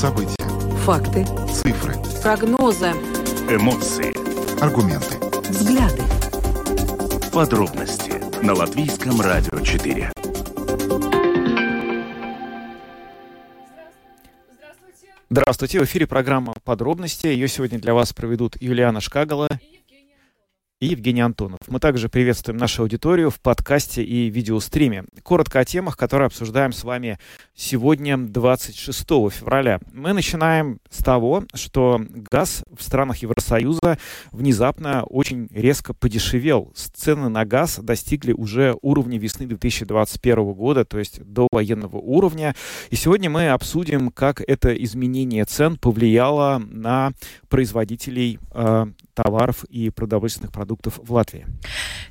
События. Факты. Цифры. Прогнозы. Эмоции. Аргументы. Взгляды. Подробности на Латвийском радио 4. Здравствуйте, в эфире программа «Подробности». Ее сегодня для вас проведут Юлиана Шкагала и Евгений Антонов. Мы также приветствуем нашу аудиторию в подкасте и видеостриме. Коротко о темах, которые обсуждаем с вами сегодня, 26 февраля. Мы начинаем с того, что газ в странах Евросоюза внезапно очень резко подешевел. Цены на газ достигли уже уровня весны 2021 года, то есть до военного уровня. И сегодня мы обсудим, как это изменение цен повлияло на производителей э, товаров и продовольственных продуктов в Латвии.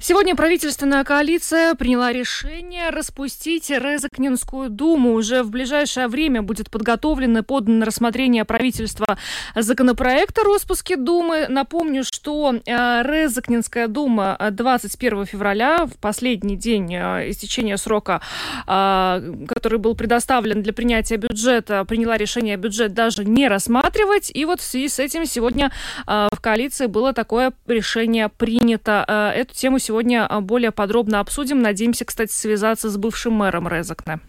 Сегодня правительственная коалиция приняла решение распустить Резакнинскую думу. Уже в ближайшее время будет подготовлен и подан на рассмотрение правительства законопроект о распуске думы. Напомню, что э, Резакнинская дума 21 февраля, в последний день э, истечения срока, э, который был предоставлен для принятия бюджета, приняла решение бюджет даже не рассматривать. И вот в связи с этим сегодня в коалиции было такое решение принято. Эту тему сегодня более подробно обсудим. Надеемся, кстати, связаться с бывшим мэром Резакне.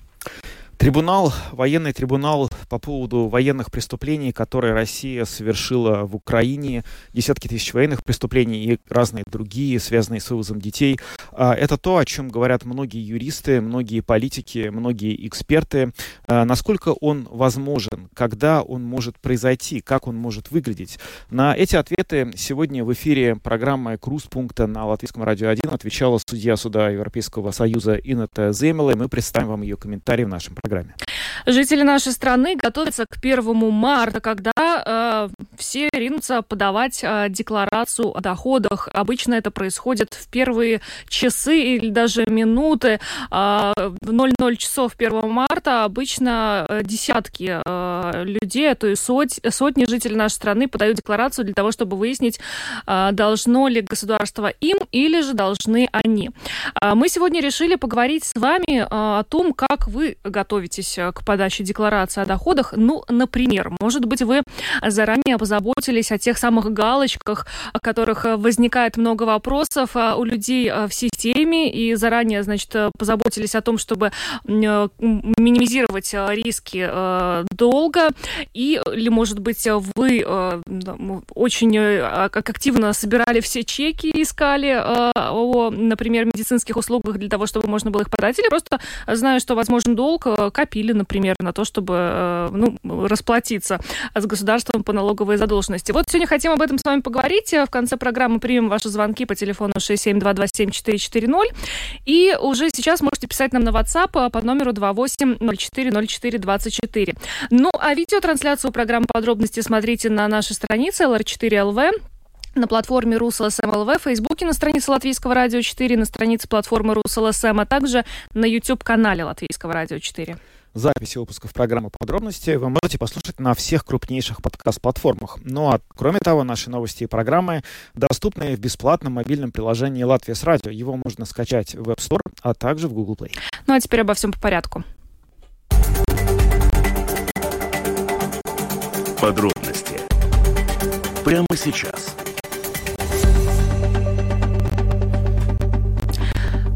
Трибунал, военный трибунал по поводу военных преступлений, которые Россия совершила в Украине, десятки тысяч военных преступлений и разные другие, связанные с вывозом детей. А, это то, о чем говорят многие юристы, многие политики, многие эксперты. А, насколько он возможен, когда он может произойти, как он может выглядеть. На эти ответы сегодня в эфире программы «Круз пункта» на Латвийском радио 1 отвечала судья суда Европейского Союза Инета Земела, мы представим вам ее комментарий в нашем программе программе. Жители нашей страны готовятся к первому марта, когда э, все ринутся подавать э, декларацию о доходах. Обычно это происходит в первые часы или даже минуты. Э, в 00 часов 1 марта обычно э, десятки э, людей, а то и соть, сотни жителей нашей страны подают декларацию для того, чтобы выяснить, э, должно ли государство им или же должны они. Э, мы сегодня решили поговорить с вами э, о том, как вы готовитесь готовитесь э, к подаче декларации о доходах, ну, например, может быть, вы заранее позаботились о тех самых галочках, о которых э, возникает много вопросов э, у людей в системе, и заранее, значит, позаботились о том, чтобы минимизировать риски долга, и, или, может быть, вы очень активно собирали все чеки, искали о, например, медицинских услугах для того, чтобы можно было их подать, или просто, зная, что возможен долг, копили, например, на то, чтобы э, ну, расплатиться с государством по налоговой задолженности. Вот сегодня хотим об этом с вами поговорить. В конце программы примем ваши звонки по телефону 67227440. И уже сейчас можете писать нам на WhatsApp по номеру 28040424. Ну, а видеотрансляцию программы подробности смотрите на нашей странице LR4.LV на платформе Rus.LSM.lv, в Фейсбуке на странице Латвийского радио 4, на странице платформы Rus.LSM, а также на YouTube-канале Латвийского радио 4. Записи выпусков программы «Подробности» вы можете послушать на всех крупнейших подкаст-платформах. Ну а кроме того, наши новости и программы доступны в бесплатном мобильном приложении «Латвия с радио». Его можно скачать в App Store, а также в Google Play. Ну а теперь обо всем по порядку. Подробности прямо сейчас.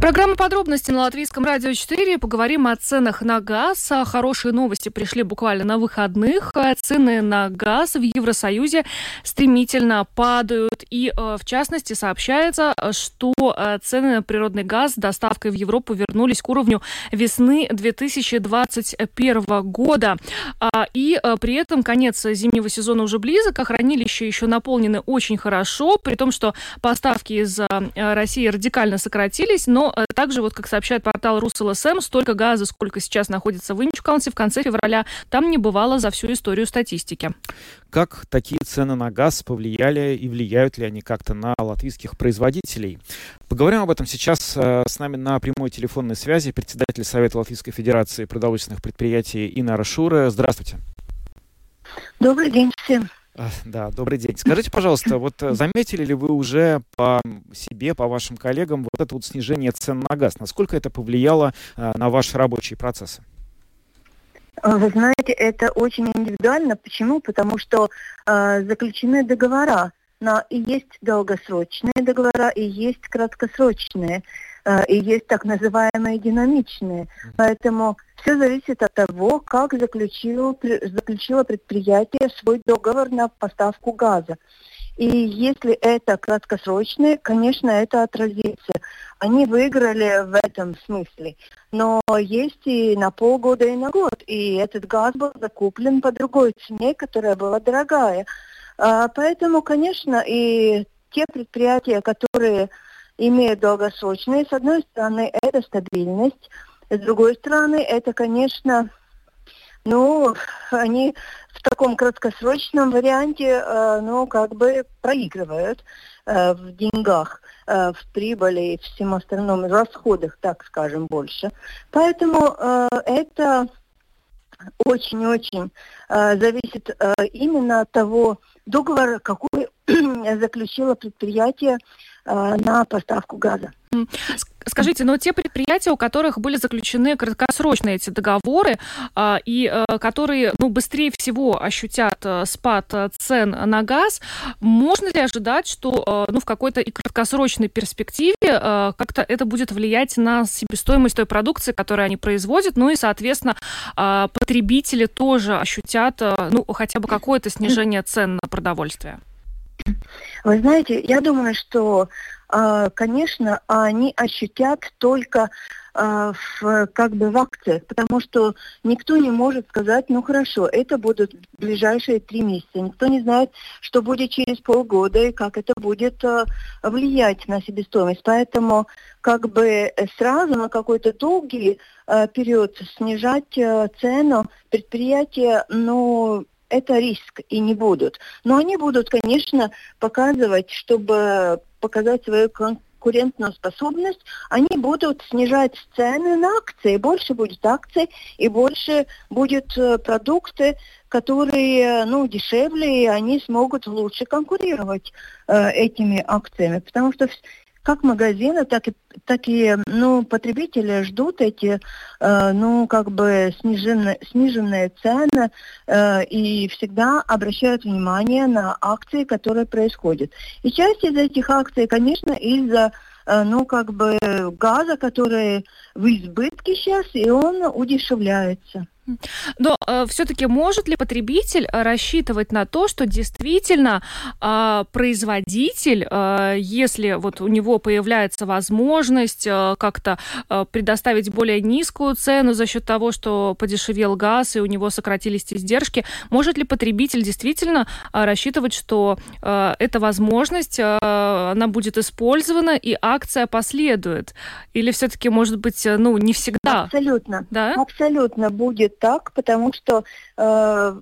Программа подробности на Латвийском радио 4. Поговорим о ценах на газ. Хорошие новости пришли буквально на выходных. Цены на газ в Евросоюзе стремительно падают. И, э, в частности, сообщается, что э, цены на природный газ с доставкой в Европу вернулись к уровню весны 2021 года. А, и э, при этом конец зимнего сезона уже близок, а хранилища еще наполнены очень хорошо, при том, что поставки из России радикально сократились, но также, вот как сообщает портал РусЛСМ, столько газа, сколько сейчас находится в Инчукаунсе в конце февраля, там не бывало за всю историю статистики. Как такие цены на газ повлияли и влияют ли они как-то на латвийских производителей? Поговорим об этом сейчас. Э, с нами на прямой телефонной связи председатель Совета Латвийской Федерации продовольственных предприятий Инна Рашура. Здравствуйте. Добрый день всем. Да, добрый день. Скажите, пожалуйста, вот э, заметили ли вы уже по себе, по вашим коллегам, вот это вот снижение цен на газ? Насколько это повлияло э, на ваши рабочие процессы? Вы знаете, это очень индивидуально. Почему? Потому что э, заключены договора. На, и есть долгосрочные договора, и есть краткосрочные, и есть так называемые динамичные. Поэтому все зависит от того, как заключило, заключило предприятие свой договор на поставку газа. И если это краткосрочные, конечно, это отразится. Они выиграли в этом смысле. Но есть и на полгода, и на год. И этот газ был закуплен по другой цене, которая была дорогая. А, поэтому, конечно, и те предприятия, которые имеют долгосрочные, с одной стороны, это стабильность, с другой стороны, это, конечно, ну, они в таком краткосрочном варианте, э, ну, как бы проигрывают э, в деньгах, э, в прибыли и всем остальном, в расходах, так скажем, больше. Поэтому это очень-очень зависит именно от того договора, какой заключило предприятие э, на поставку газа. Скажите, но те предприятия, у которых были заключены краткосрочные эти договоры, а, и а, которые ну, быстрее всего ощутят а, спад цен на газ, можно ли ожидать, что ну, в какой-то и краткосрочной перспективе как-то это будет влиять на себестоимость той продукции, которую они производят, ну и, соответственно, потребители тоже ощутят ну, хотя бы какое-то снижение цен на продовольствие? Вы знаете, я думаю, что а, конечно, они ощутят только а, в, как бы в акциях, потому что никто не может сказать, ну хорошо, это будут ближайшие три месяца. Никто не знает, что будет через полгода и как это будет uh, влиять на себестоимость. Поэтому как бы сразу на какой-то долгий период снижать цену предприятия, ну, это риск и не будут. Но они будут, конечно, показывать, чтобы показать свою конкурентную способность, они будут снижать цены на акции. Больше будет акций и больше будет э, продукты, которые ну, дешевле, и они смогут лучше конкурировать э, этими акциями. Потому что как магазины, так и, так и ну, потребители ждут эти, э, ну, как бы сниженные, сниженные цены э, и всегда обращают внимание на акции, которые происходят. И часть из этих акций, конечно, из-за Э, ну, как бы газа, который в избытке сейчас, и он удешевляется. Но э, все-таки может ли потребитель э, рассчитывать на то, что действительно э, производитель, э, если вот у него появляется возможность э, как-то э, предоставить более низкую цену за счет того, что подешевел газ и у него сократились издержки, может ли потребитель действительно э, рассчитывать, что э, эта возможность э, она будет использована и акция последует? Или все-таки может быть, э, ну не всегда? Абсолютно. Да? Абсолютно будет так, потому что э,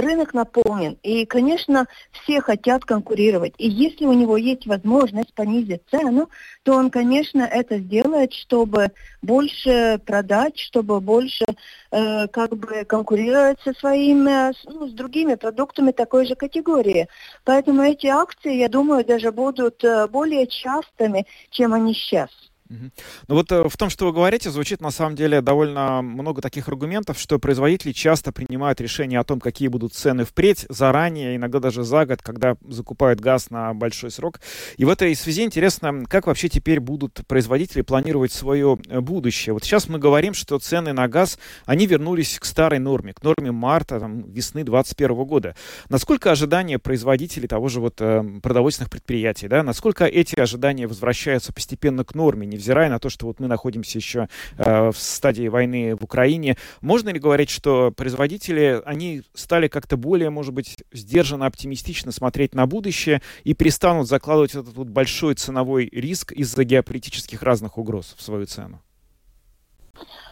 рынок наполнен. И, конечно, все хотят конкурировать. И если у него есть возможность понизить цену, то он, конечно, это сделает, чтобы больше продать, чтобы больше э, как бы конкурировать со своими, ну, с другими продуктами такой же категории. Поэтому эти акции, я думаю, даже будут э, более частыми, чем они сейчас. Ну вот э, в том, что вы говорите, звучит на самом деле довольно много таких аргументов, что производители часто принимают решения о том, какие будут цены впредь, заранее, иногда даже за год, когда закупают газ на большой срок. И в этой связи интересно, как вообще теперь будут производители планировать свое э, будущее. Вот сейчас мы говорим, что цены на газ, они вернулись к старой норме, к норме марта, там, весны 2021 года. Насколько ожидания производителей того же вот э, продовольственных предприятий, да, насколько эти ожидания возвращаются постепенно к норме, невзирая на то, что вот мы находимся еще э, в стадии войны в Украине, можно ли говорить, что производители, они стали как-то более, может быть, сдержанно, оптимистично смотреть на будущее и перестанут закладывать этот вот большой ценовой риск из-за геополитических разных угроз в свою цену?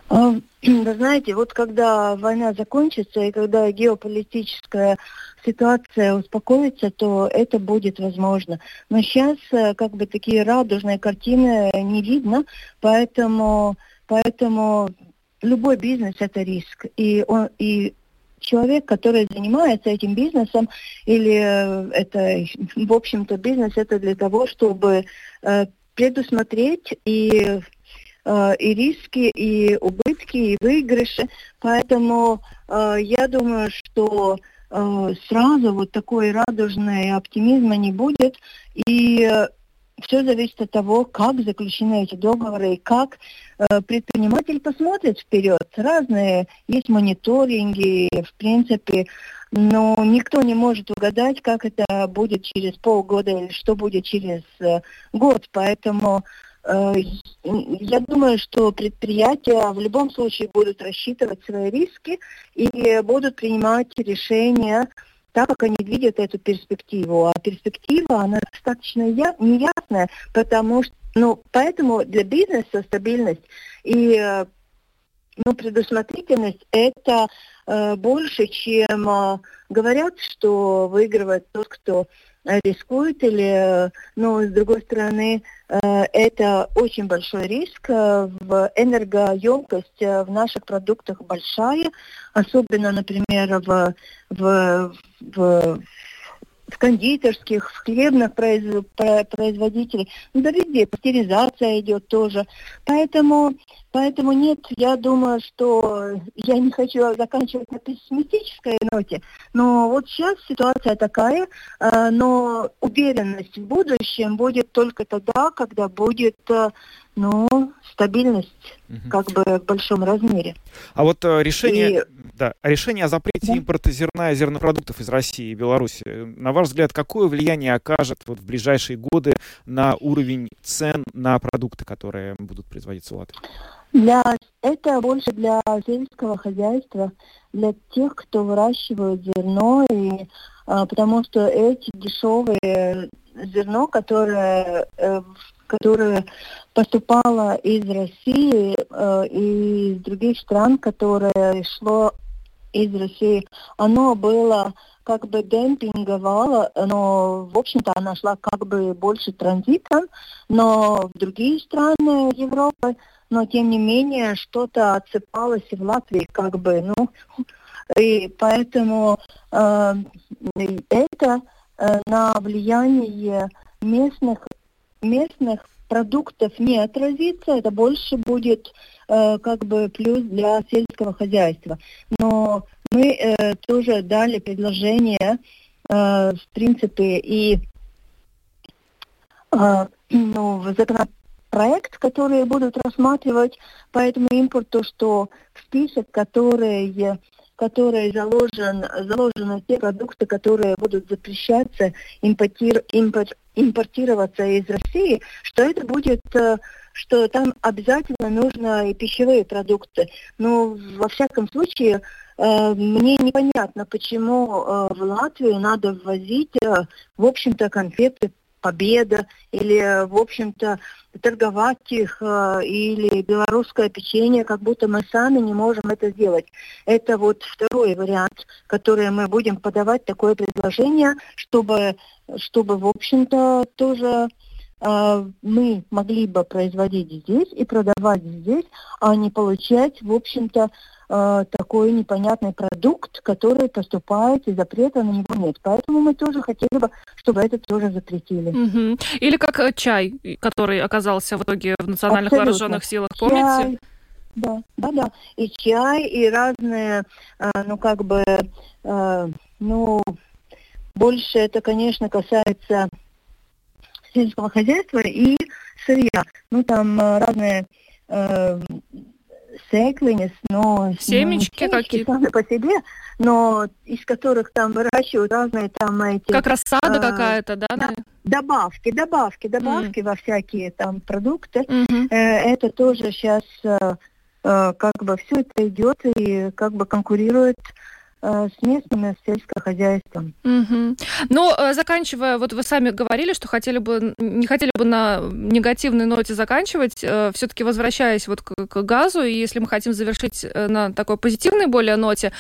А, вы знаете, вот когда война закончится и когда геополитическая ситуация успокоится, то это будет возможно. Но сейчас э, как бы такие радужные картины не видно, поэтому, поэтому любой бизнес это риск. И, он, и человек, который занимается этим бизнесом, или э, это, в общем-то, бизнес это для того, чтобы э, предусмотреть и э, и риски, и убытки, и выигрыши. Поэтому э, я думаю, что э, сразу вот такой радужный оптимизма не будет. И э, все зависит от того, как заключены эти договоры и как э, предприниматель посмотрит вперед. Разные есть мониторинги, в принципе, но никто не может угадать, как это будет через полгода или что будет через э, год. Поэтому я думаю, что предприятия в любом случае будут рассчитывать свои риски и будут принимать решения так как они видят эту перспективу. А перспектива, она достаточно я, неясная, потому что, ну, поэтому для бизнеса стабильность и э, ну, предусмотрительность это э, больше, чем э, говорят, что выигрывает тот, кто рискует, или, ну, с другой стороны, э, это очень большой риск. Э, в энергоемкость э, в наших продуктах большая, особенно, например, в, в, в в кондитерских, в хлебных произ... производителей. Ну да везде пастеризация идет тоже. Поэтому, поэтому нет, я думаю, что я не хочу заканчивать на пессимистической ноте, но вот сейчас ситуация такая, э, но уверенность в будущем будет только тогда, когда будет э, ну, стабильность угу. как бы в большом размере. А вот э, решение, и... да, решение о запрете да? импорта зерна и зернопродуктов из России и Беларуси, на ваш взгляд, какое влияние окажет вот в ближайшие годы на уровень цен на продукты, которые будут производиться в Латвии? Для, это больше для сельского хозяйства, для тех, кто выращивает зерно, и, а, потому что эти дешевые зерно, которое э, которое поступало из России э, и из других стран, которое шло из России, оно было как бы демпинговало, но, в общем-то, она шла как бы больше транзитом, но в другие страны Европы, но, тем не менее, что-то отсыпалось и в Латвии, как бы, ну, и поэтому э, это э, на влияние местных местных продуктов не отразится, это больше будет э, как бы плюс для сельского хозяйства. Но мы э, тоже дали предложение, э, в принципе, и э, ну, в законопроект, который будут рассматривать по этому импорту, что в список, который которой заложен, заложены те продукты, которые будут запрещаться импортир, импорт, импортироваться из России, что это будет, э, что там обязательно нужно и пищевые продукты. Но во всяком случае э, мне непонятно, почему э, в Латвию надо ввозить, в общем-то, конфеты победа или, в общем-то, торговать их э, или белорусское печенье, как будто мы сами не можем это сделать. Это вот второй вариант, который мы будем подавать, такое предложение, чтобы, чтобы в общем-то, тоже э, мы могли бы производить здесь и продавать здесь, а не получать, в общем-то, э, такой непонятный продукт, который поступает, и запрета на него нет. Поэтому мы тоже хотели бы, чтобы это тоже запретили. Угу. Или как э, чай, который оказался в итоге в национальных Абсолютно. вооруженных силах, помните? Чай, да, да, да. И чай, и разные, э, ну как бы, ну больше это, конечно, касается сельского хозяйства и сырья. Ну там э, разные э, секлинес, но семечки, ну, семечки сами по себе, но из которых там выращивают разные там эти... Как рассада а, какая-то, да? да? Добавки, добавки, добавки mm. во всякие там продукты. Mm-hmm. Э, это тоже сейчас э, э, как бы все это идет и как бы конкурирует Э, с местным сельскохозяйством. Угу. Ну, э, заканчивая, вот вы сами говорили, что хотели бы, не хотели бы на негативной ноте заканчивать, э, все-таки возвращаясь вот к, к газу, и если мы хотим завершить на такой позитивной более ноте,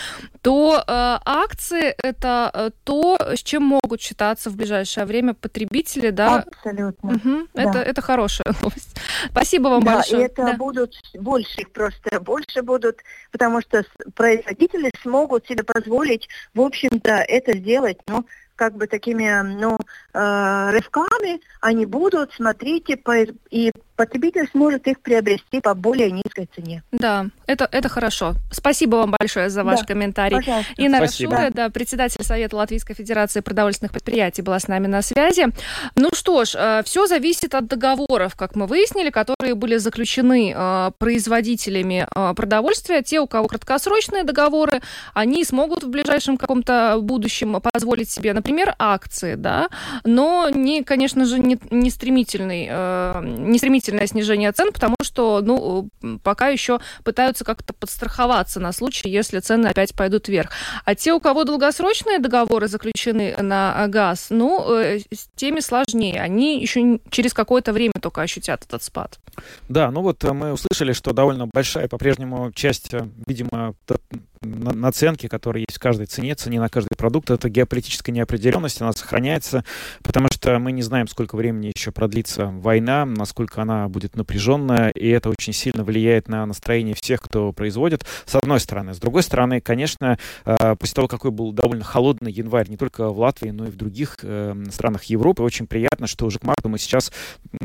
то э, акции это то, с чем могут считаться в ближайшее время потребители, да? Абсолютно. Угу. Да. Это, это хорошая новость. Спасибо вам да, большое. И это да. будут больше, просто больше будут, потому что производители смогут себе позволить, в общем-то, это сделать, ну, как бы такими, ну, э, рывками. Они будут, смотрите, по, и потребитель сможет их приобрести по более низкой цене. Да, это, это хорошо. Спасибо вам большое за ваш Да, комментарий. Пожалуйста. Инна. Рашура, да, председатель Совета Латвийской Федерации продовольственных предприятий, была с нами на связи. Ну что ж, все зависит от договоров, как мы выяснили, которые были заключены э, производителями э, продовольствия. Те, у кого краткосрочные договоры, они смогут в ближайшем каком-то будущем позволить себе, например, акции, да, но не, конечно же, не, не стремительный, э, не стремительное снижение цен, потому что, ну, пока еще пытаются как-то подстраховаться на случай, если цены опять пойдут вверх. А те, у кого долгосрочные договоры заключены на газ, ну, э, с теми сложнее. Они еще через какое-то время только ощутят этот спад. Да, ну вот э, мы услышали, что довольно большая по-прежнему часть, э, видимо, наценки, которые есть в каждой цене, цене на каждый продукт, это геополитическая неопределенность, она сохраняется, потому что мы не знаем, сколько времени еще продлится война, насколько она будет напряженная, и это очень сильно влияет на настроение всех, кто производит, с одной стороны. С другой стороны, конечно, э, после того, какой был довольно холодный январь не только в Латвии, но и в других э, странах Европы, очень приятно, что уже к марту мы сейчас,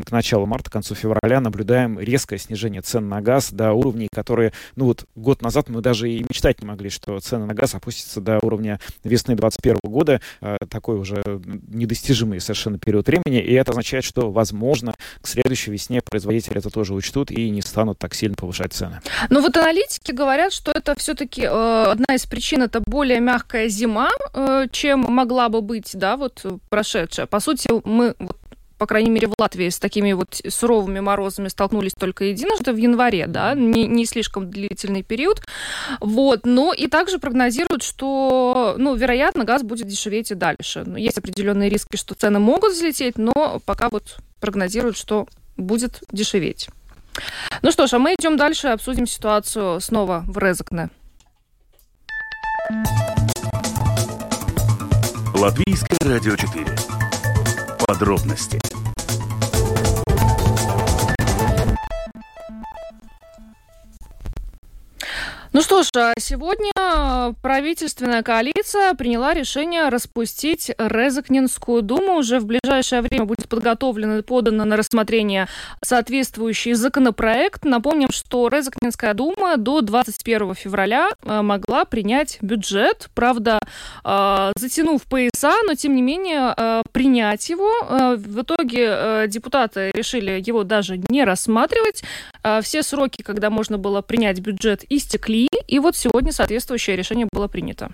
к началу марта, к концу февраля наблюдаем резкое снижение цен на газ до уровней, которые, ну вот год назад мы даже и мечтать не могли, что цены на газ опустятся до уровня весны 2021 года, э, такой уже недостижимый совершенно период времени, и это означает, что, возможно, к следующей весне производители это тоже учтут и не станут так сильно повышать цены. Но вот аналитики говорят, что это все-таки э, одна из причин это более мягкая зима, э, чем могла бы быть, да, вот э, прошедшая. По сути, мы вот, по крайней мере, в Латвии с такими вот суровыми морозами столкнулись только единожды в январе, да, не, не слишком длительный период. Вот, но и также прогнозируют, что, ну, вероятно, газ будет дешеветь и дальше. Ну, Есть определенные риски, что цены могут взлететь, но пока вот прогнозируют, что будет дешеветь. Ну что ж, а мы идем дальше, обсудим ситуацию снова в Резекне. Латвийское радио 4. Подробности. Ну что ж, а сегодня правительственная коалиция приняла решение распустить Резакнинскую думу. Уже в ближайшее время будет подготовлен и подан на рассмотрение соответствующий законопроект. Напомним, что Резакнинская дума до 21 февраля а, могла принять бюджет. Правда, а, затянув пояса, но тем не менее а, принять его. А, В итоге а, депутаты решили его даже не рассматривать. А, Все сроки, когда можно было принять бюджет, истекли. И вот сегодня соответствующее решение было принято.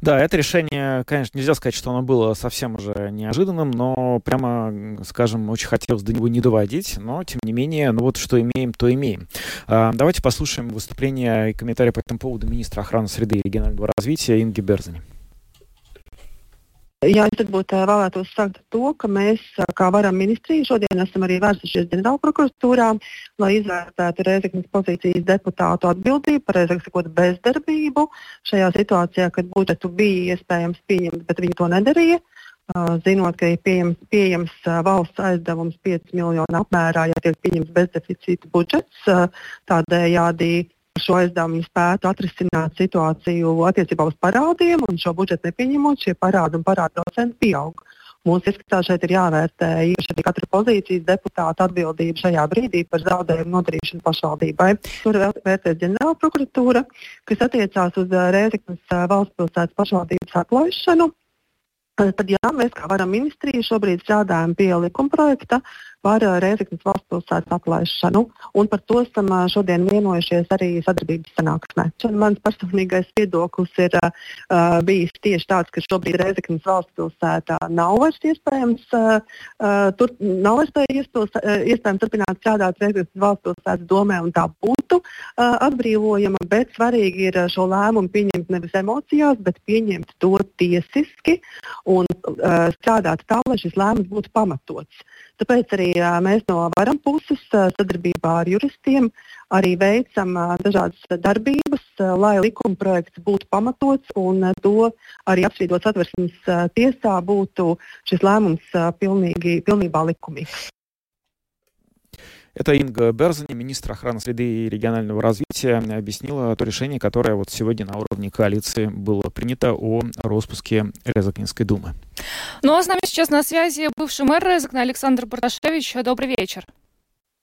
Да, это решение, конечно, нельзя сказать, что оно было совсем уже неожиданным, но прямо, скажем, очень хотелось до него не доводить, но, тем не менее, ну вот что имеем, то имеем. А, Давайте послушаем выступление и комментарии по этому поводу министра охраны среды и регионального развития Инги Берзани. Jā, es varbūt vēlētos sākt ar to, ka mēs, kā varam ministrija, šodien esam arī vērsušies ģenerālprokuratūrā, lai izvērtētu Reizeknas pozīcijas deputātu atbildību par Reizeknas sakot bezdarbību šajā situācijā, kad budžetu bija iespējams pieņemt, bet viņi to nedarīja. Zinot, ka ir pieejams, pieejams valsts aizdevums 5 miljonu apmērā, ja tiek pieņemts bezdeficīta budžets, tādējādi šo aizdevumu spētu atrisināt situāciju attiecībā uz parādiem, un šo budžetu nepieņemot, šie parādi un parādu procenti pieaug. Mūsu ieskatā šeit ir jāvērtē īpaši arī katra pozīcijas deputāta atbildība šajā brīdī par zaudējumu nodarīšanu pašvaldībai. Tur vērtēs ģenerāla prokuratūra, kas attiecās uz ā, Rēzeknas ā, valsts pilsētas pašvaldības atlaišanu. Tad jā, mēs kā varam ministrija šobrīd strādājam pie likuma projekta par ā, Rēzeknas valsts pilsētas atlaišanu, un par to esam ā, šodien vienojušies arī sadarbības sanāksmē. Šodien mans personīgais viedoklis ir ā, bijis tieši tāds, ka šobrīd Rēzeknas valsts pilsētā nav vairs iespējams, ā, tur nav vairs tā iespils, ā, iespējams turpināt strādāt Rēzeknas valsts pilsētas domē, un tā būtu ā, atbrīvojama, bet svarīgi ir šo lēmumu pieņemt nevis emocijās, bet pieņemt to tiesiski un uh, strādāt tā, lai šis lēmums būtu pamatots. Tāpēc arī uh, mēs no varam puses sadarbībā ar juristiem arī veicam dažādas darbības, lai likuma projekts būtu pamatots un to arī apstrīdot satversmes uh, tiesā būtu šis lēmums pilnīgi, pilnībā likumīgs. Это Инга Берзани, министр охраны среды и регионального развития, объяснила то решение, которое вот сегодня на уровне коалиции было принято о распуске Резакнинской думы. Ну а с нами сейчас на связи бывший мэр Резекна Александр Барташевич. Добрый вечер.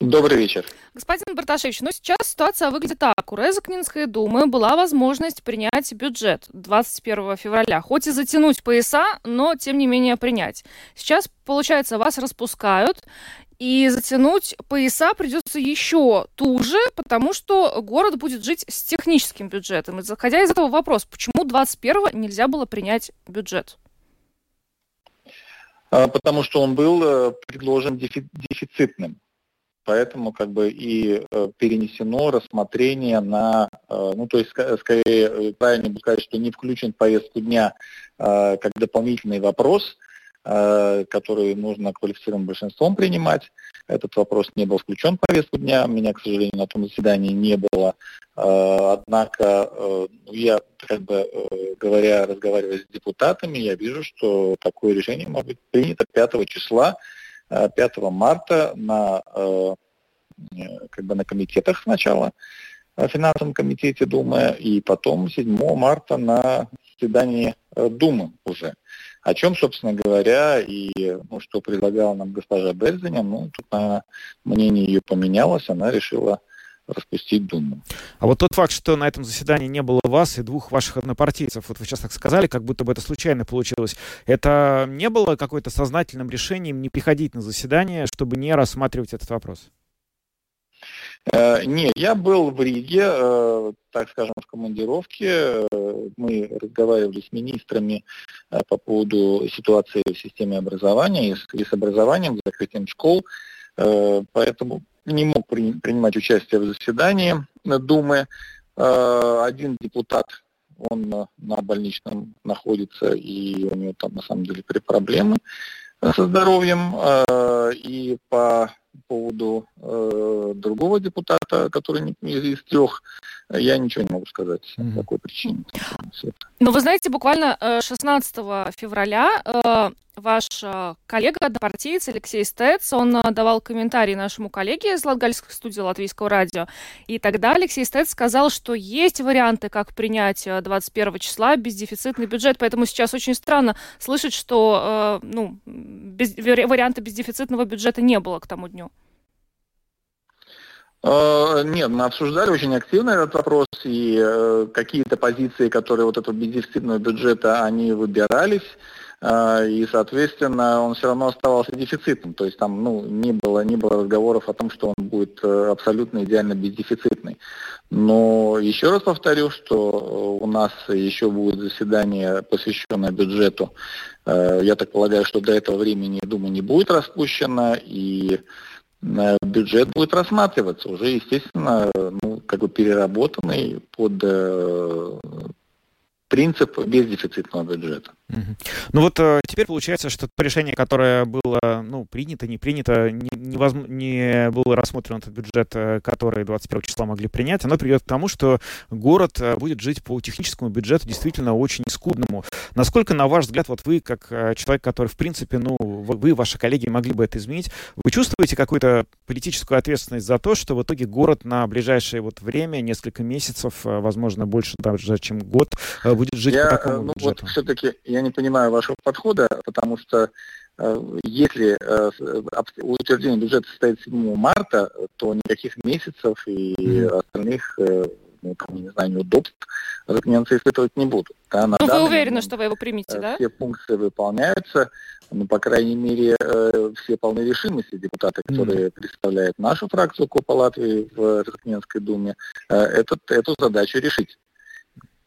Добрый вечер. Господин Барташевич, ну сейчас ситуация выглядит так. У Резакнинской думы была возможность принять бюджет 21 февраля. Хоть и затянуть пояса, но тем не менее принять. Сейчас, получается, вас распускают, и затянуть пояса придется еще туже, потому что город будет жить с техническим бюджетом. И заходя из этого вопрос, почему 21 нельзя было принять бюджет? А, потому что он был э, предложен дефицитным. Поэтому как бы и э, перенесено рассмотрение на, э, ну то есть скорее правильно сказать, что не включен в повестку дня как дополнительный вопрос – которые нужно квалифицированным большинством принимать. Этот вопрос не был включен в повестку дня, меня, к сожалению, на том заседании не было. Э, однако э, я, как бы говоря, разговаривая с депутатами, я вижу, что такое решение может быть принято 5 числа, 5 марта на, как бы на комитетах сначала, в финансовом комитете Думы, и потом 7 марта на заседании Думы уже. О чем, собственно говоря, и ну, что предлагала нам госпожа Бельзиня, ну, тут, наверное, мнение ее поменялось, она решила распустить Думу. А вот тот факт, что на этом заседании не было вас и двух ваших однопартийцев, вот вы сейчас так сказали, как будто бы это случайно получилось, это не было какой-то сознательным решением не приходить на заседание, чтобы не рассматривать этот вопрос? Э, нет, я был в Риге, э, так скажем, в командировке. Мы разговаривали с министрами э, по поводу ситуации в системе образования и с образованием, с закрытием школ. Поэтому не мог принимать участие в заседании Думы. Один депутат, он на больничном находится, и у него там на самом деле проблемы со здоровьем. И по поводу э, другого депутата, который из трех, я ничего не могу сказать mm-hmm. по какой причине. Ну, вы знаете, буквально 16 э, февраля э, ваш э, коллега, однопартиец Алексей Стец, он э, давал комментарий нашему коллеге из Латгальской студии Латвийского радио, и тогда Алексей Стец сказал, что есть варианты, как принять 21 числа бездефицитный бюджет, поэтому сейчас очень странно слышать, что ну, без, варианта бездефицитного бюджета не было к тому дню. Нет, мы обсуждали очень активно этот вопрос, и какие-то позиции, которые вот этого бездефицитного бюджета, они выбирались. А, и, соответственно, он все равно оставался дефицитным. То есть там ну, не, было, не было разговоров о том, что он будет э, абсолютно идеально бездефицитный. Но еще раз повторю, что у нас еще будет заседание, посвященное бюджету. Э, я так полагаю, что до этого времени, думаю, не будет распущено, и э, бюджет будет рассматриваться уже, естественно, ну, как бы переработанный под принцип бездефицитного бюджета. Угу. Ну вот э, теперь получается, что то решение, которое было ну, принято, не принято, не, невозможно, не было рассмотрено этот бюджет, э, который 21 числа могли принять, оно приведет к тому, что город э, будет жить по техническому бюджету действительно очень скудному. Насколько, на ваш взгляд, вот вы, как человек, который, в принципе, ну, вы, ваши коллеги могли бы это изменить, вы чувствуете какую-то политическую ответственность за то, что в итоге город на ближайшее вот время, несколько месяцев, возможно, больше даже, чем год, будет жить я, по такому ну, бюджету? Вот все-таки я не понимаю вашего подхода, потому что э, если э, утверждение бюджета состоит 7 марта, то никаких месяцев и остальных э, ну, там, не знаю, неудобств армянцы испытывать не будут. Да, ну, вы уверены, момент, что вы его примете, да? Все функции выполняются, ну, по крайней мере, все полны решимости депутаты, которые mm. представляют нашу фракцию Копа Латвии в Армянской думе, этот, эту задачу решить.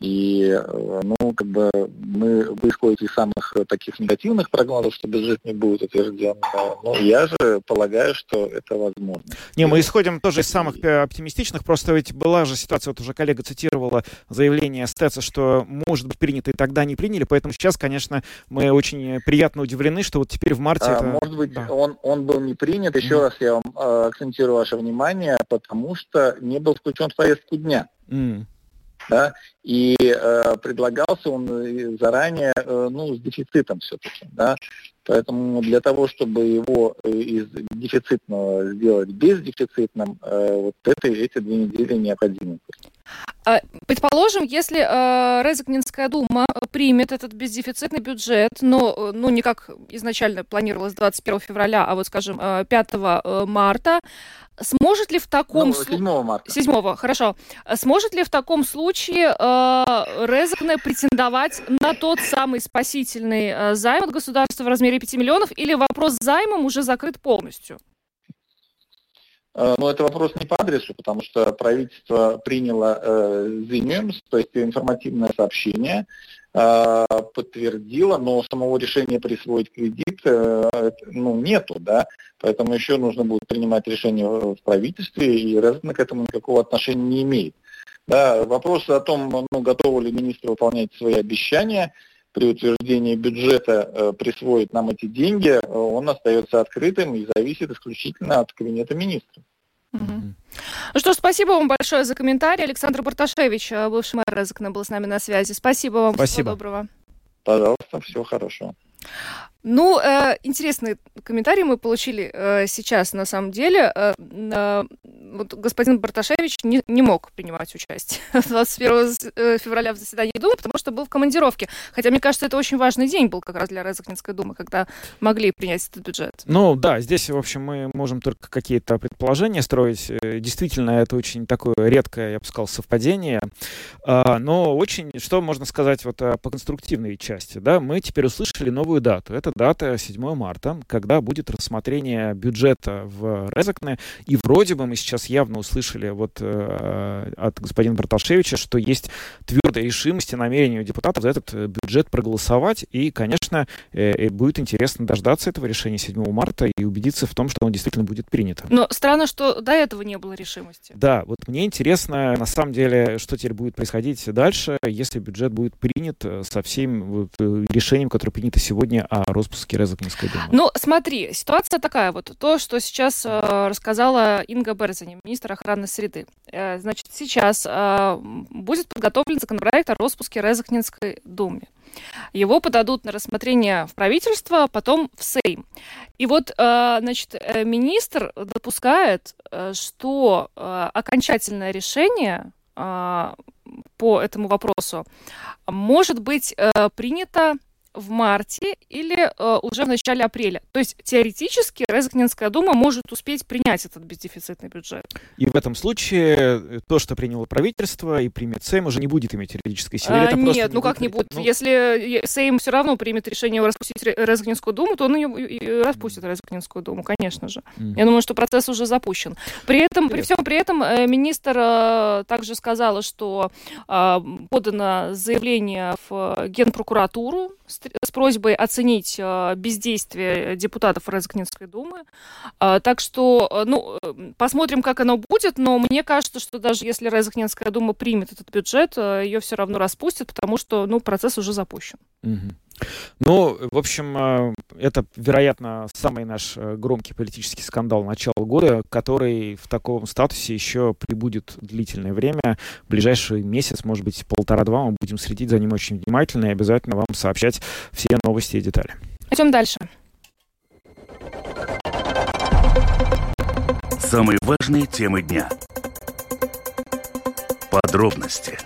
И, э, ну, как бы мы вы исходите из самых таких негативных прогнозов, что бюджет не будет утвержден. Но я же полагаю, что это возможно. Не, мы исходим тоже из самых оптимистичных. Просто ведь была же ситуация, вот уже коллега цитировала заявление Стеца, что может быть принято и тогда не приняли. Поэтому сейчас, конечно, мы очень приятно удивлены, что вот теперь в марте... А, это... Может быть, да. он, он был не принят. Еще mm. раз я вам э, акцентирую ваше внимание, потому что не был включен в повестку дня. Mm да, и э, предлагался он э, заранее, э, ну, с дефицитом все-таки, да, поэтому для того, чтобы его э, из дефицитного сделать бездефицитным, э, вот это, эти две недели необходимы. А, предположим, если э, Резакнинская дума примет этот бездефицитный бюджет, но ну, не как изначально планировалось 21 февраля, а вот, скажем, 5 марта, Сможет ли в таком ну, 7 марта. 7 хорошо. Сможет ли в таком случае э, Резекне претендовать на тот самый спасительный э, займ от государства в размере 5 миллионов, или вопрос с займом уже закрыт полностью? Э, но это вопрос не по адресу, потому что правительство приняло э, ZINEMS, то есть информативное сообщение, э, подтвердило, но самого решения присвоить кредит э, ну, нету, да, поэтому еще нужно будет принимать решение в правительстве, и Резник к этому никакого отношения не имеет. Да, вопрос о том, ну, готовы ли министры выполнять свои обещания при утверждении бюджета э, присвоить нам эти деньги, э, он остается открытым и зависит исключительно от кабинета министров. Угу. Ну что ж, спасибо вам большое за комментарий. Александр Барташевич, э, бывший мэр Резакна, был с нами на связи. Спасибо вам. Спасибо. Всего доброго. Пожалуйста, всего хорошего. Ну, э, интересный комментарий мы получили э, сейчас, на самом деле. Э, э, вот господин Барташевич не, не мог принимать участие 21 э, февраля в заседании Думы, потому что был в командировке. Хотя, мне кажется, это очень важный день был как раз для Резакнинской Думы, когда могли принять этот бюджет. Ну, да, здесь, в общем, мы можем только какие-то предположения строить. Э, действительно, это очень такое редкое, я бы сказал, совпадение. А, но очень, что можно сказать вот по конструктивной части, да, мы теперь услышали новую дату. Это дата 7 марта, когда будет рассмотрение бюджета в Резакне. И вроде бы мы сейчас явно услышали вот э, от господина Барташевича, что есть твердая решимость и намерение у депутатов за этот э, бюджет проголосовать. И, конечно, э, будет интересно дождаться этого решения 7 марта и убедиться в том, что он действительно будет принят. Но странно, что до этого не было решимости. Да, вот мне интересно, на самом деле, что теперь будет происходить дальше, если бюджет будет принят э, со всем вот, э, решением, которое принято сегодня о распуске Резакнинской думы. Ну, смотри, ситуация такая вот. То, что сейчас э, рассказала Инга Берзани, министр охраны среды. Э, значит, сейчас э, будет подготовлен законопроект о распуске Резакнинской думы. Его подадут на рассмотрение в правительство, а потом в Сейм. И вот, э, значит, э, министр допускает, э, что окончательное решение по этому вопросу может быть принято в марте или э, уже в начале апреля. То есть теоретически Резакнинская дума может успеть принять этот бездефицитный бюджет. И в этом случае э, то, что приняло правительство и примет Сейм, уже не будет иметь юридической силы. А, нет, ну как не будет? Ну... Если Сейм все равно примет решение распустить Резакнинскую думу, то он ее распустит Резакнинскую думу, конечно же. Mm. Я думаю, что процесс уже запущен. При этом, при всем при этом, э, министр э, также сказала, что подано заявление в Генпрокуратуру с, просьбой оценить э, бездействие депутатов Резакнинской думы. Э, так что, э, ну, э, посмотрим, как оно будет, но мне кажется, что даже если Резакнинская дума примет этот бюджет, ее все равно распустят, потому что, ну, процесс уже запущен. Угу. Ну, в общем, э, это, вероятно, самый наш э, громкий политический скандал начала года, который в таком статусе еще прибудет длительное время. В ближайший месяц, может быть, полтора-два, мы будем следить за ним очень внимательно и обязательно вам сообщать все новости и детали. Идем дальше. Самые важные темы дня. Подробности.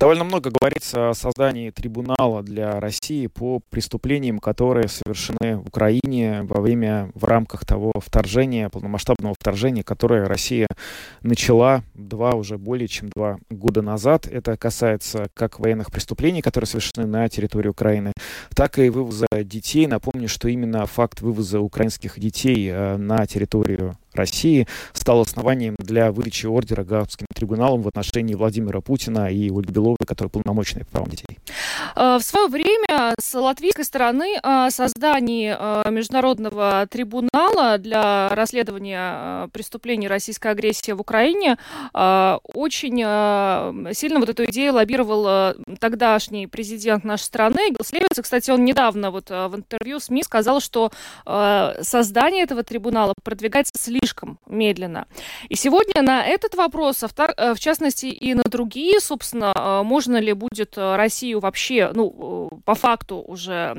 Довольно много говорится о создании трибунала для России по преступлениям, которые совершены в Украине во время, в рамках того вторжения, полномасштабного вторжения, которое Россия начала два, уже более чем два года назад. Это касается как военных преступлений, которые совершены на территории Украины, так и вывоза детей. Напомню, что именно факт вывоза украинских детей э, на территорию России стал основанием для выдачи ордера Гаагским трибуналом в отношении Владимира Путина и Ольги Беловой, которые полномочные по правам детей. Э, в свое время с латвийской стороны о создании э, международного трибунала для расследования э, преступлений российской агрессии в Украине очень сильно вот эту идею лоббировал тогдашний президент нашей страны Гилслевец. И, кстати, он недавно вот в интервью СМИ сказал, что создание этого трибунала продвигается слишком слишком медленно. И сегодня на этот вопрос, в частности и на другие, собственно, можно ли будет Россию вообще, ну, по факту уже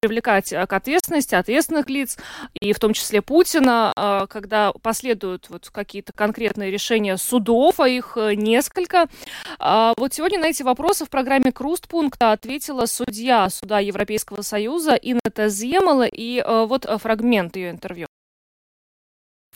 привлекать к ответственности ответственных лиц, и в том числе Путина, когда последуют вот какие-то конкретные решения судов, а их несколько. Вот сегодня на эти вопросы в программе «Крустпункта» ответила судья Суда Европейского Союза Инета Земела, и вот фрагмент ее интервью.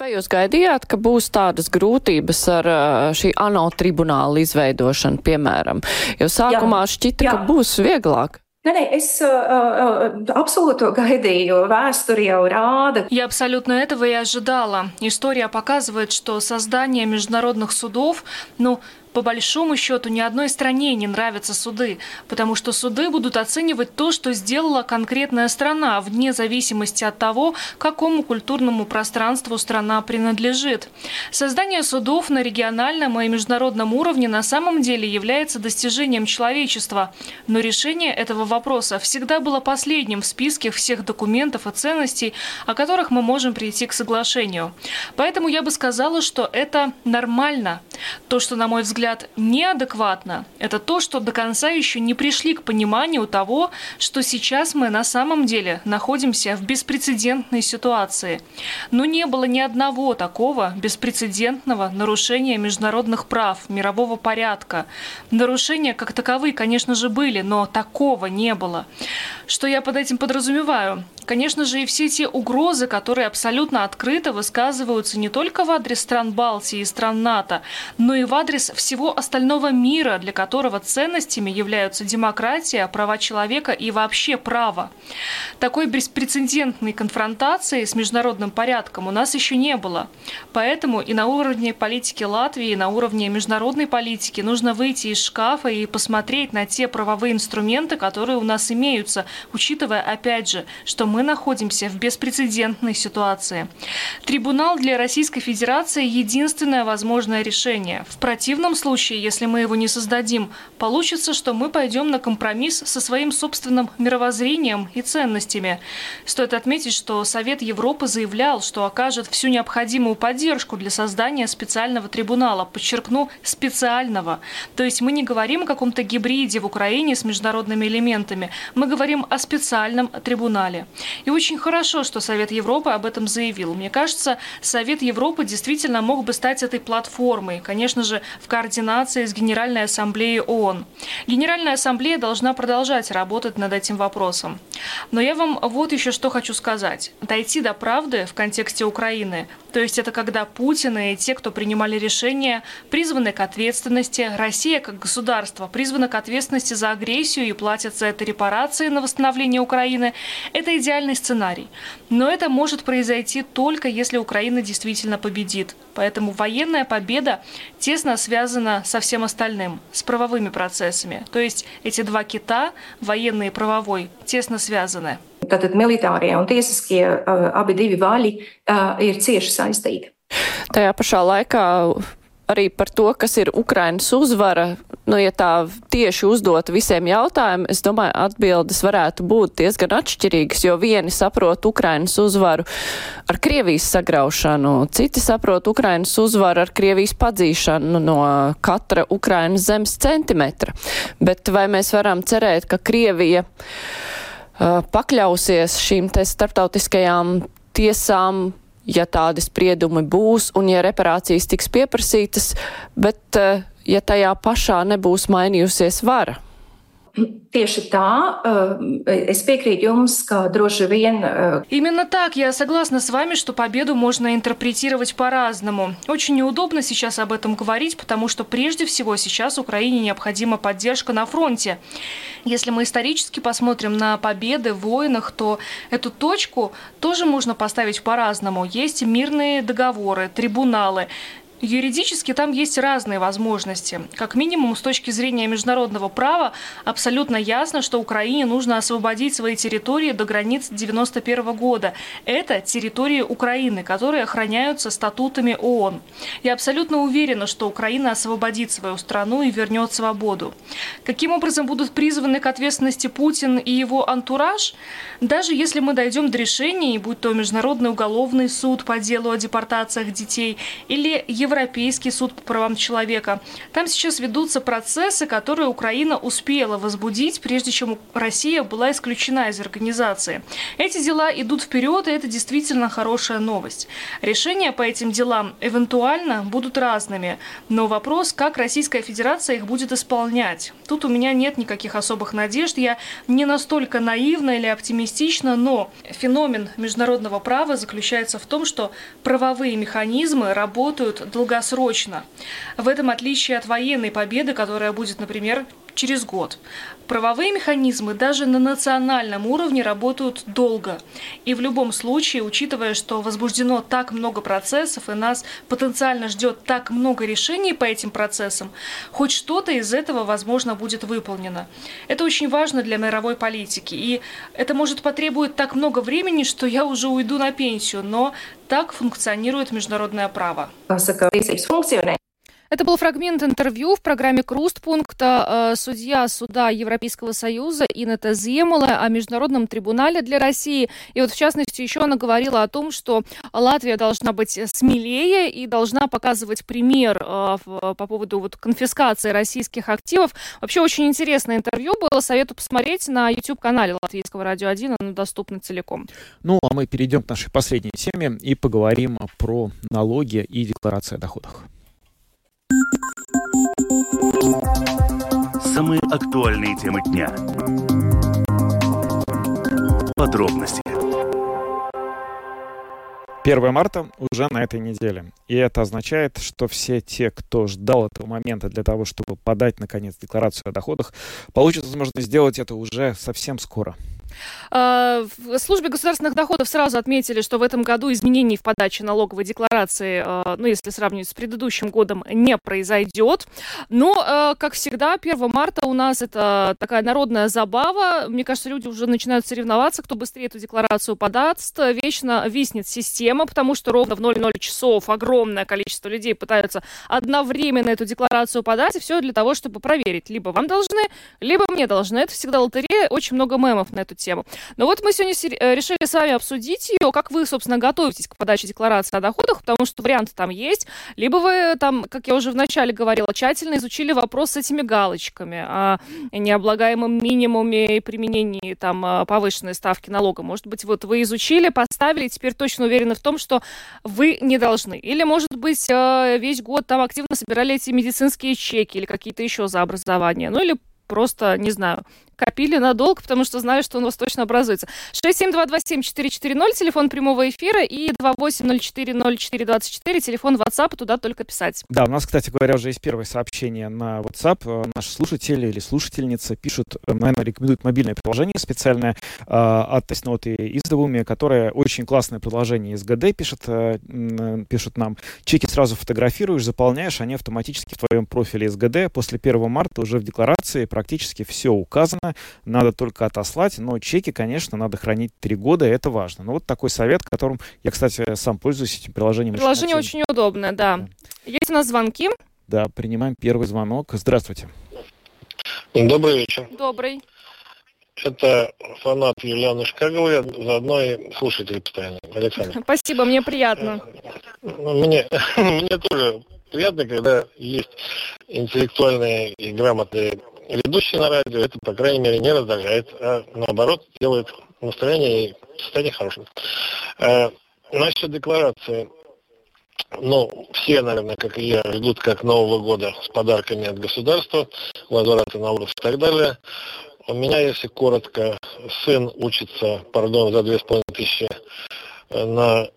Vai jūs gaidījāt, ka būs tādas grūtības ar šī ANO tribunāla izveidošanu, piemēram? Jo sākumā jā, šķita, jā. ka būs vieglāk. Nē, nē, es uh, абсолютно to gaidīju. Vēsture jau rāda. Я абсолютно этого и ожидала. История показывает, что создание международных судов, ну, по большому счету ни одной стране не нравятся суды, потому что суды будут оценивать то, что сделала конкретная страна, вне зависимости от того, какому культурному пространству страна принадлежит. Создание судов на региональном и международном уровне на самом деле является достижением человечества, но решение этого вопроса всегда было последним в списке всех документов и ценностей, о которых мы можем прийти к соглашению. Поэтому я бы сказала, что это нормально. То, что, на мой взгляд, взгляд, неадекватно, это то, что до конца еще не пришли к пониманию того, что сейчас мы на самом деле находимся в беспрецедентной ситуации. Но не было ни одного такого беспрецедентного нарушения международных прав, мирового порядка. Нарушения как таковые, конечно же, были, но такого не было. Что я под этим подразумеваю? Конечно же, и все те угрозы, которые абсолютно открыто высказываются не только в адрес стран Балтии и стран НАТО, но и в адрес всего остального мира, для которого ценностями являются демократия, права человека и вообще право. Такой беспрецедентной конфронтации с международным порядком у нас еще не было. Поэтому и на уровне политики Латвии, и на уровне международной политики нужно выйти из шкафа и посмотреть на те правовые инструменты, которые у нас имеются, учитывая, опять же, что мы находимся в беспрецедентной ситуации. Трибунал для Российской Федерации – единственное возможное решение. В противном случае, если мы его не создадим, получится, что мы пойдем на компромисс со своим собственным мировоззрением и ценностями. Стоит отметить, что Совет Европы заявлял, что окажет всю необходимую поддержку для создания специального трибунала. Подчеркну, специального. То есть мы не говорим о каком-то гибриде в Украине с международными элементами. Мы говорим о специальном трибунале. И очень хорошо, что Совет Европы об этом заявил. Мне кажется, Совет Европы действительно мог бы стать этой платформой, конечно же, в координации с Генеральной Ассамблеей ООН. Генеральная Ассамблея должна продолжать работать над этим вопросом. Но я вам вот еще что хочу сказать. Дойти до правды в контексте Украины, то есть это когда Путин и те, кто принимали решения, призваны к ответственности, Россия как государство призвана к ответственности за агрессию и платят за это репарации на восстановление Украины, это идеальный сценарий. Но это может произойти только если Украина действительно победит. Поэтому военная победа тесно связана со всем остальным, с правовыми процессами. То есть эти два кита, военный и правовой, тесно связаны. Tātad militārie un tiesiskie abi divi vaļi ir cieši saistīti. Tajā pašā laikā arī par to, kas ir Ukrainas uzvara, nu, ja tā tieši uzdot visiem jautājumiem, es domāju, atbildes varētu būt diezgan atšķirīgas, jo vieni saprot Ukrainas uzvaru ar Krievijas sagraušanu, citi saprot Ukrainas uzvaru ar Krievijas padzīšanu no katra Ukrainas zemes centimetra. Bet vai mēs varam cerēt, ka Krievija uh, pakļausies šīm te starptautiskajām tiesām ja tādi spriedumi būs un ja reparācijas tiks pieprasītas, bet eh, ja tajā pašā nebūs mainījusies vara. Jums, ka droši vien... Именно так, я согласна с вами, что победу можно интерпретировать по-разному. Очень неудобно сейчас об этом говорить, потому что прежде всего сейчас Украине необходима поддержка на фронте. Если мы исторически посмотрим на победы в войнах, то эту точку тоже можно поставить по-разному. Есть мирные договоры, трибуналы, Юридически там есть разные возможности. Как минимум, с точки зрения международного права, абсолютно ясно, что Украине нужно освободить свои территории до границ 1991 года. Это территории Украины, которые охраняются статутами ООН. Я абсолютно уверена, что Украина освободит свою страну и вернет свободу. Каким образом будут призваны к ответственности Путин и его антураж? Даже если мы дойдем до решения, будь то Международный уголовный суд по делу о депортациях детей или Европейский суд по правам человека. Там сейчас ведутся процессы, которые Украина успела возбудить, прежде чем Россия была исключена из организации. Эти дела идут вперед, и это действительно хорошая новость. Решения по этим делам эвентуально будут разными, но вопрос, как Российская Федерация их будет исполнять. Тут у меня нет никаких особых надежд, я не настолько наивна или оптимистична, но феномен международного права заключается в том, что правовые механизмы работают долгосрочно. В этом отличие от военной победы, которая будет, например, через год. Правовые механизмы даже на национальном уровне работают долго. И в любом случае, учитывая, что возбуждено так много процессов и нас потенциально ждет так много решений по этим процессам, хоть что-то из этого, возможно, будет выполнено. Это очень важно для мировой политики. И это может потребовать так много времени, что я уже уйду на пенсию, но так функционирует международное право. Это был фрагмент интервью в программе «Крустпункта» э, судья суда Европейского Союза Инета Земала о Международном трибунале для России. И вот, в частности, еще она говорила о том, что Латвия должна быть смелее и должна показывать пример э, по поводу вот конфискации российских активов. Вообще, очень интересное интервью было. Советую посмотреть на YouTube-канале Латвийского радио 1. Оно доступно целиком. Ну, а мы перейдем к нашей последней теме и поговорим про налоги и декларации о доходах. Самые актуальные темы дня. Подробности. 1 марта уже на этой неделе. И это означает, что все те, кто ждал этого момента для того, чтобы подать, наконец, декларацию о доходах, получат возможность сделать это уже совсем скоро. А, в службе государственных доходов сразу отметили, что в этом году изменений в подаче налоговой декларации, а, ну, если сравнивать с предыдущим годом, не произойдет. Но, а, как всегда, 1 марта у нас это такая народная забава. Мне кажется, люди уже начинают соревноваться, кто быстрее эту декларацию подаст. Вечно виснет система, потому что ровно в 00 часов огромное количество людей пытаются одновременно эту декларацию подать, и все для того, чтобы проверить. Либо вам должны, либо мне должны. Это всегда лотерея. Очень много мемов на эту тему. Но вот мы сегодня э, решили с вами обсудить ее, как вы, собственно, готовитесь к подаче декларации о доходах, потому что варианты там есть. Либо вы там, как я уже вначале говорила, тщательно изучили вопрос с этими галочками о необлагаемом минимуме и применении там а, повышенной ставки налога. Может быть, вот вы изучили, поставили, и теперь точно уверены в том, что вы не должны. Или, может быть, э, весь год там активно собирали эти медицинские чеки или какие-то еще за образование. Ну или просто, не знаю, копили надолго, потому что знаю, что у вас точно образуется. 67227-440, телефон прямого эфира, и 28040424, телефон WhatsApp, туда только писать. Да, у нас, кстати говоря, уже есть первое сообщение на WhatsApp. Э, наши слушатели или слушательница пишут, э, наверное, рекомендуют мобильное приложение специальное э, от Тесноты Издавуми, которое очень классное приложение из ГД, пишет, пишут нам. Чеки сразу фотографируешь, заполняешь, они автоматически в твоем профиле СГД. После 1 марта уже в декларации практически все указано надо только отослать, но чеки, конечно, надо хранить три года, и это важно. Ну, вот такой совет, которым я, кстати, сам пользуюсь этим приложением. Приложение очень удобное, да. да. Есть у нас звонки? Да, принимаем первый звонок. Здравствуйте. Добрый вечер. Добрый. Это фанат Юлианы Шкаговой, заодно и слушатель постоянно. Александр. Спасибо, мне приятно. Ну, мне, мне тоже приятно, когда есть интеллектуальные и грамотные ведущий на радио, это, по крайней мере, не раздражает, а наоборот делает настроение и состояние хорошим. Э, насчет декларации. Ну, все, наверное, как и я, ждут как Нового года с подарками от государства, возврата налогов и так далее. У меня, если коротко, сын учится, пардон, за две с половиной тысячи на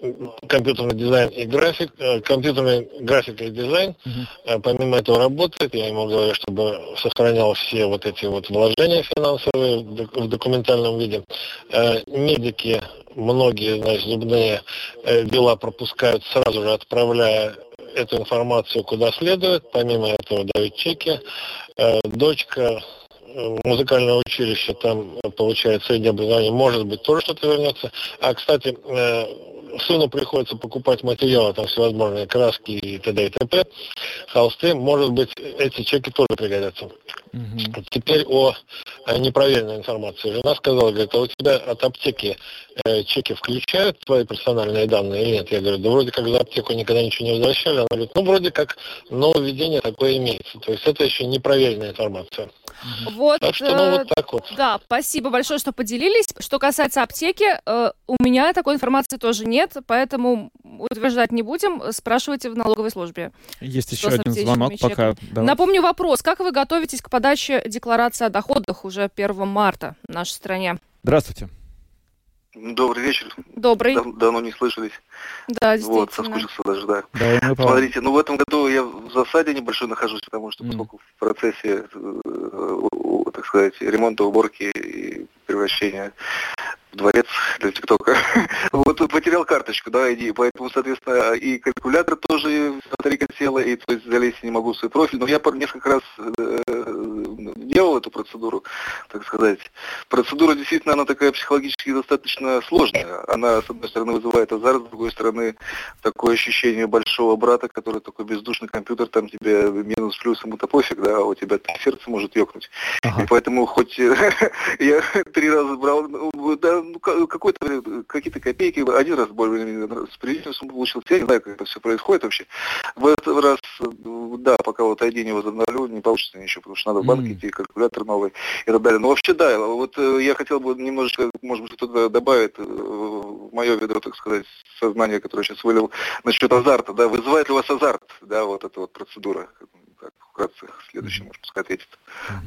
компьютерный дизайн и график, э, компьютерный график и дизайн. Uh-huh. Помимо этого работает, я ему говорю, чтобы сохранял все вот эти вот вложения финансовые в документальном виде. Э, медики, многие, значит, зубные дела пропускают сразу же, отправляя эту информацию куда следует. Помимо этого дают чеки. Э, дочка э, музыкального училища там получает среднее образование, может быть, тоже что-то вернется. А, кстати, э, сыну приходится покупать материалы, там всевозможные краски и т.д. и т.п., холсты, может быть, эти чеки тоже пригодятся. Мгм. Теперь о, о непроверенной информации. Жена сказала, говорит, а у тебя от аптеки э, чеки включают твои персональные данные или нет? Я говорю, да вроде как за аптеку никогда ничего не возвращали. Она говорит, ну вроде как нововведение такое имеется. То есть это еще непроверенная информация. Вот, Так что, ну э, вот так вот. Да, спасибо большое, что поделились. Что касается аптеки, э, у меня такой информации тоже нет, поэтому утверждать не будем. Спрашивайте в налоговой службе. Есть еще один звонок, пока... давай. Напомню вопрос. Как вы готовитесь к подаче декларации о доходах уже 1 марта в нашей стране? Здравствуйте. Добрый вечер. Добрый. Дав- давно не слышались. Да, Вот, действительно. соскучился даже, да. Да, Смотрите, ну в этом году я в засаде небольшой нахожусь, потому что поскольку в процессе, э, так сказать, ремонта, уборки и превращения в дворец для ТикТока. Вот потерял карточку, да, и поэтому, соответственно, и калькулятор тоже батарейка села, и то есть залезть не могу в свой профиль. Но я несколько раз э, делал эту процедуру, так сказать. Процедура действительно, она такая психологически достаточно сложная. Она, с одной стороны, вызывает азарт, с другой стороны, такое ощущение большого брата, который такой бездушный компьютер, там тебе минус плюс ему-то пофиг, да, а у тебя там сердце может ёкнуть. Ага. И поэтому хоть э, я три раза брал, ну, да, ну, ка- какой-то, какие-то копейки, один раз более с приличной суммой получил, я не знаю, как это все происходит вообще. В этот раз, да, пока вот ID не возобновлю, не получится ничего, потому что надо в банк Идти, калькулятор новый и так далее. Но вообще, да, вот э, я хотел бы немножечко, может быть, кто-то добавит э, в мое ведро, так сказать, сознание, которое сейчас вылил насчет азарта, да, вызывает ли у вас азарт, да, вот эта вот процедура, как вкратце следующий, может, пускай ответит.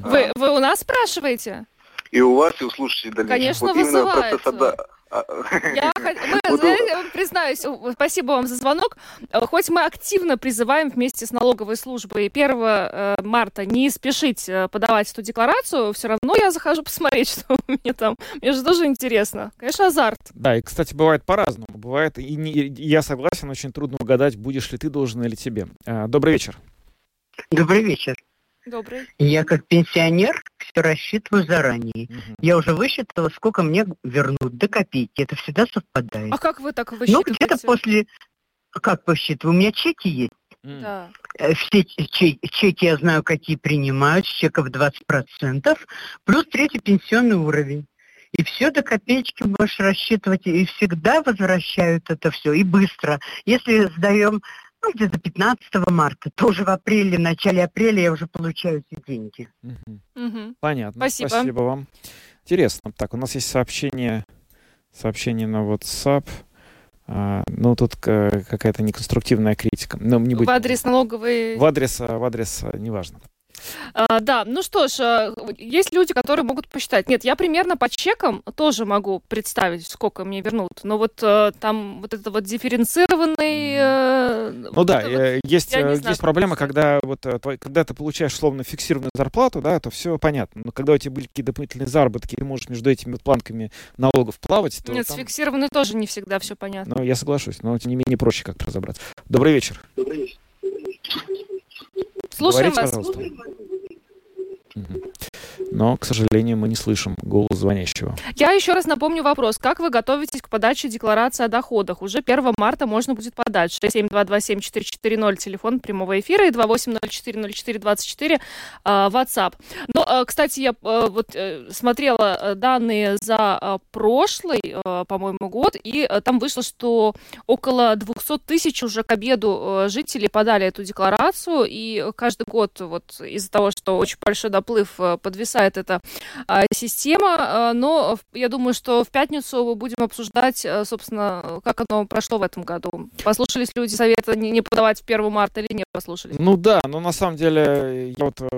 Вы, вы у нас спрашиваете? И у вас, и у слушателей дальнейших. Конечно, вот именно вызывает. процесс ада- а- Я, мы, знаете, признаюсь, спасибо вам за звонок. Э, Хоть мы активно призываем вместе с налоговой службой 1 э, марта не спешить э, подавать эту декларацию, все равно я захожу посмотреть, что у меня там. Мне же тоже интересно. Конечно, азарт. Да, и, кстати, бывает по-разному. Бывает, и, не- и я согласен, очень трудно угадать, будешь ли ты должен или тебе. Добрый вечер. Добрый вечер. Добрый. Я как пенсионер все рассчитываю заранее. Мгм. Я уже высчитала, сколько мне вернут до копейки. Это всегда совпадает. А как вы так ну, высчитываете? где-то после... Как посчитываю? У меня чеки есть. Да. Э, Все че- чеки я знаю, какие принимают, с чеков 20%, плюс третий пенсионный уровень. И все до копеечки будешь рассчитывать, и всегда возвращают это все, и быстро. Если сдаем ну, где-то 15 марта, то уже в апреле, в начале апреля я уже получаю эти деньги. Мгм. Понятно. Спасибо. вам. Интересно. Так, у нас есть сообщение, сообщение на WhatsApp. А, ну, тут ка- какая-то неконструктивная критика. Но не В будем- адрес налоговой... В адрес, а, в адрес, а, неважно. А, да, ну что ж, а, есть люди, которые могут посчитать. Нет, я примерно по чекам тоже могу представить, сколько мне вернут. Но вот э, там вот это вот дифференцированный... э, Ну вот да, это вот- э, есть, э, знаю, есть проблема, когда вот э, твой- когда ты получаешь словно фиксированную зарплату, да, то все понятно. Но когда у тебя были какие-то дополнительные заработки, ты можешь между этими вот планками налогов плавать, то Нет, там- с фиксированной тоже не всегда все понятно. Ну, я соглашусь, но тем не менее проще как-то разобраться. Добрый вечер. Слушаем Говорите, вас. пожалуйста. Но, к сожалению, мы не слышим голос звонящего. Я еще раз напомню вопрос. Как вы готовитесь к подаче декларации о доходах? Уже 1 марта можно будет подать. 67227-440, телефон прямого эфира, и 28040424, а, WhatsApp. Но, а, кстати, я а, вот э, смотрела э, данные за прошлый, а, по-моему, год, и а, там вышло, что около 200 тысяч уже к обеду э, жителей подали эту декларацию, и каждый год вот из-за того, что очень большой доплыв э, подвисает эта а, система, а, но я думаю, что в пятницу мы будем обсуждать, э, собственно, как оно прошло в этом году. Послушались люди совета не, подавать в 1 марта или не послушались? Ну да, но на самом деле я вот э,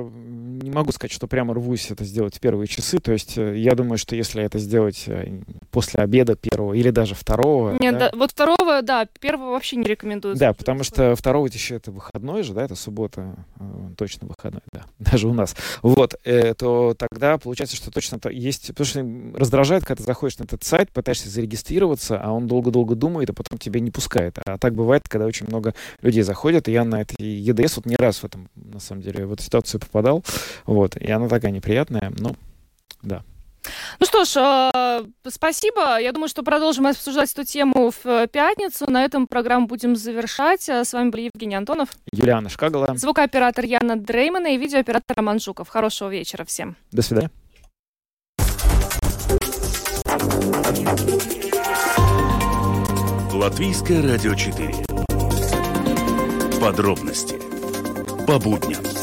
не могу сказать, что прямо рвусь это сделать в первые часы. То есть э, я думаю, что если это сделать э, после обеда первого или даже второго, Нет, да, да, вот второго, да, первого вообще не рекомендуется. Да, потому что второго еще это выходной же, да, это суббота, э, точно выходной, да, даже у нас. Вот, э, то тогда получается, что точно то есть... Потому что раздражает, когда ты заходишь на этот сайт, пытаешься зарегистрироваться, а он долго-долго думает, а потом тебя не пускает. А так бывает, когда очень много людей заходят, и я на этой ЕДС вот не раз в этом, на самом деле, в эту ситуацию попадал, вот, и она такая неприятная, ну, да. Ну что ж, э, спасибо. Я думаю, что продолжим обсуждать эту тему в э, пятницу. На этом программу будем завершать. Э, с вами был Евгений Антонов. Юлиана Шкагала. Звукооператор Яна Дреймана и видеооператор Роман Жуков. Хорошего вечера всем. До свидания. Латвийское радио 4. Подробности по будням.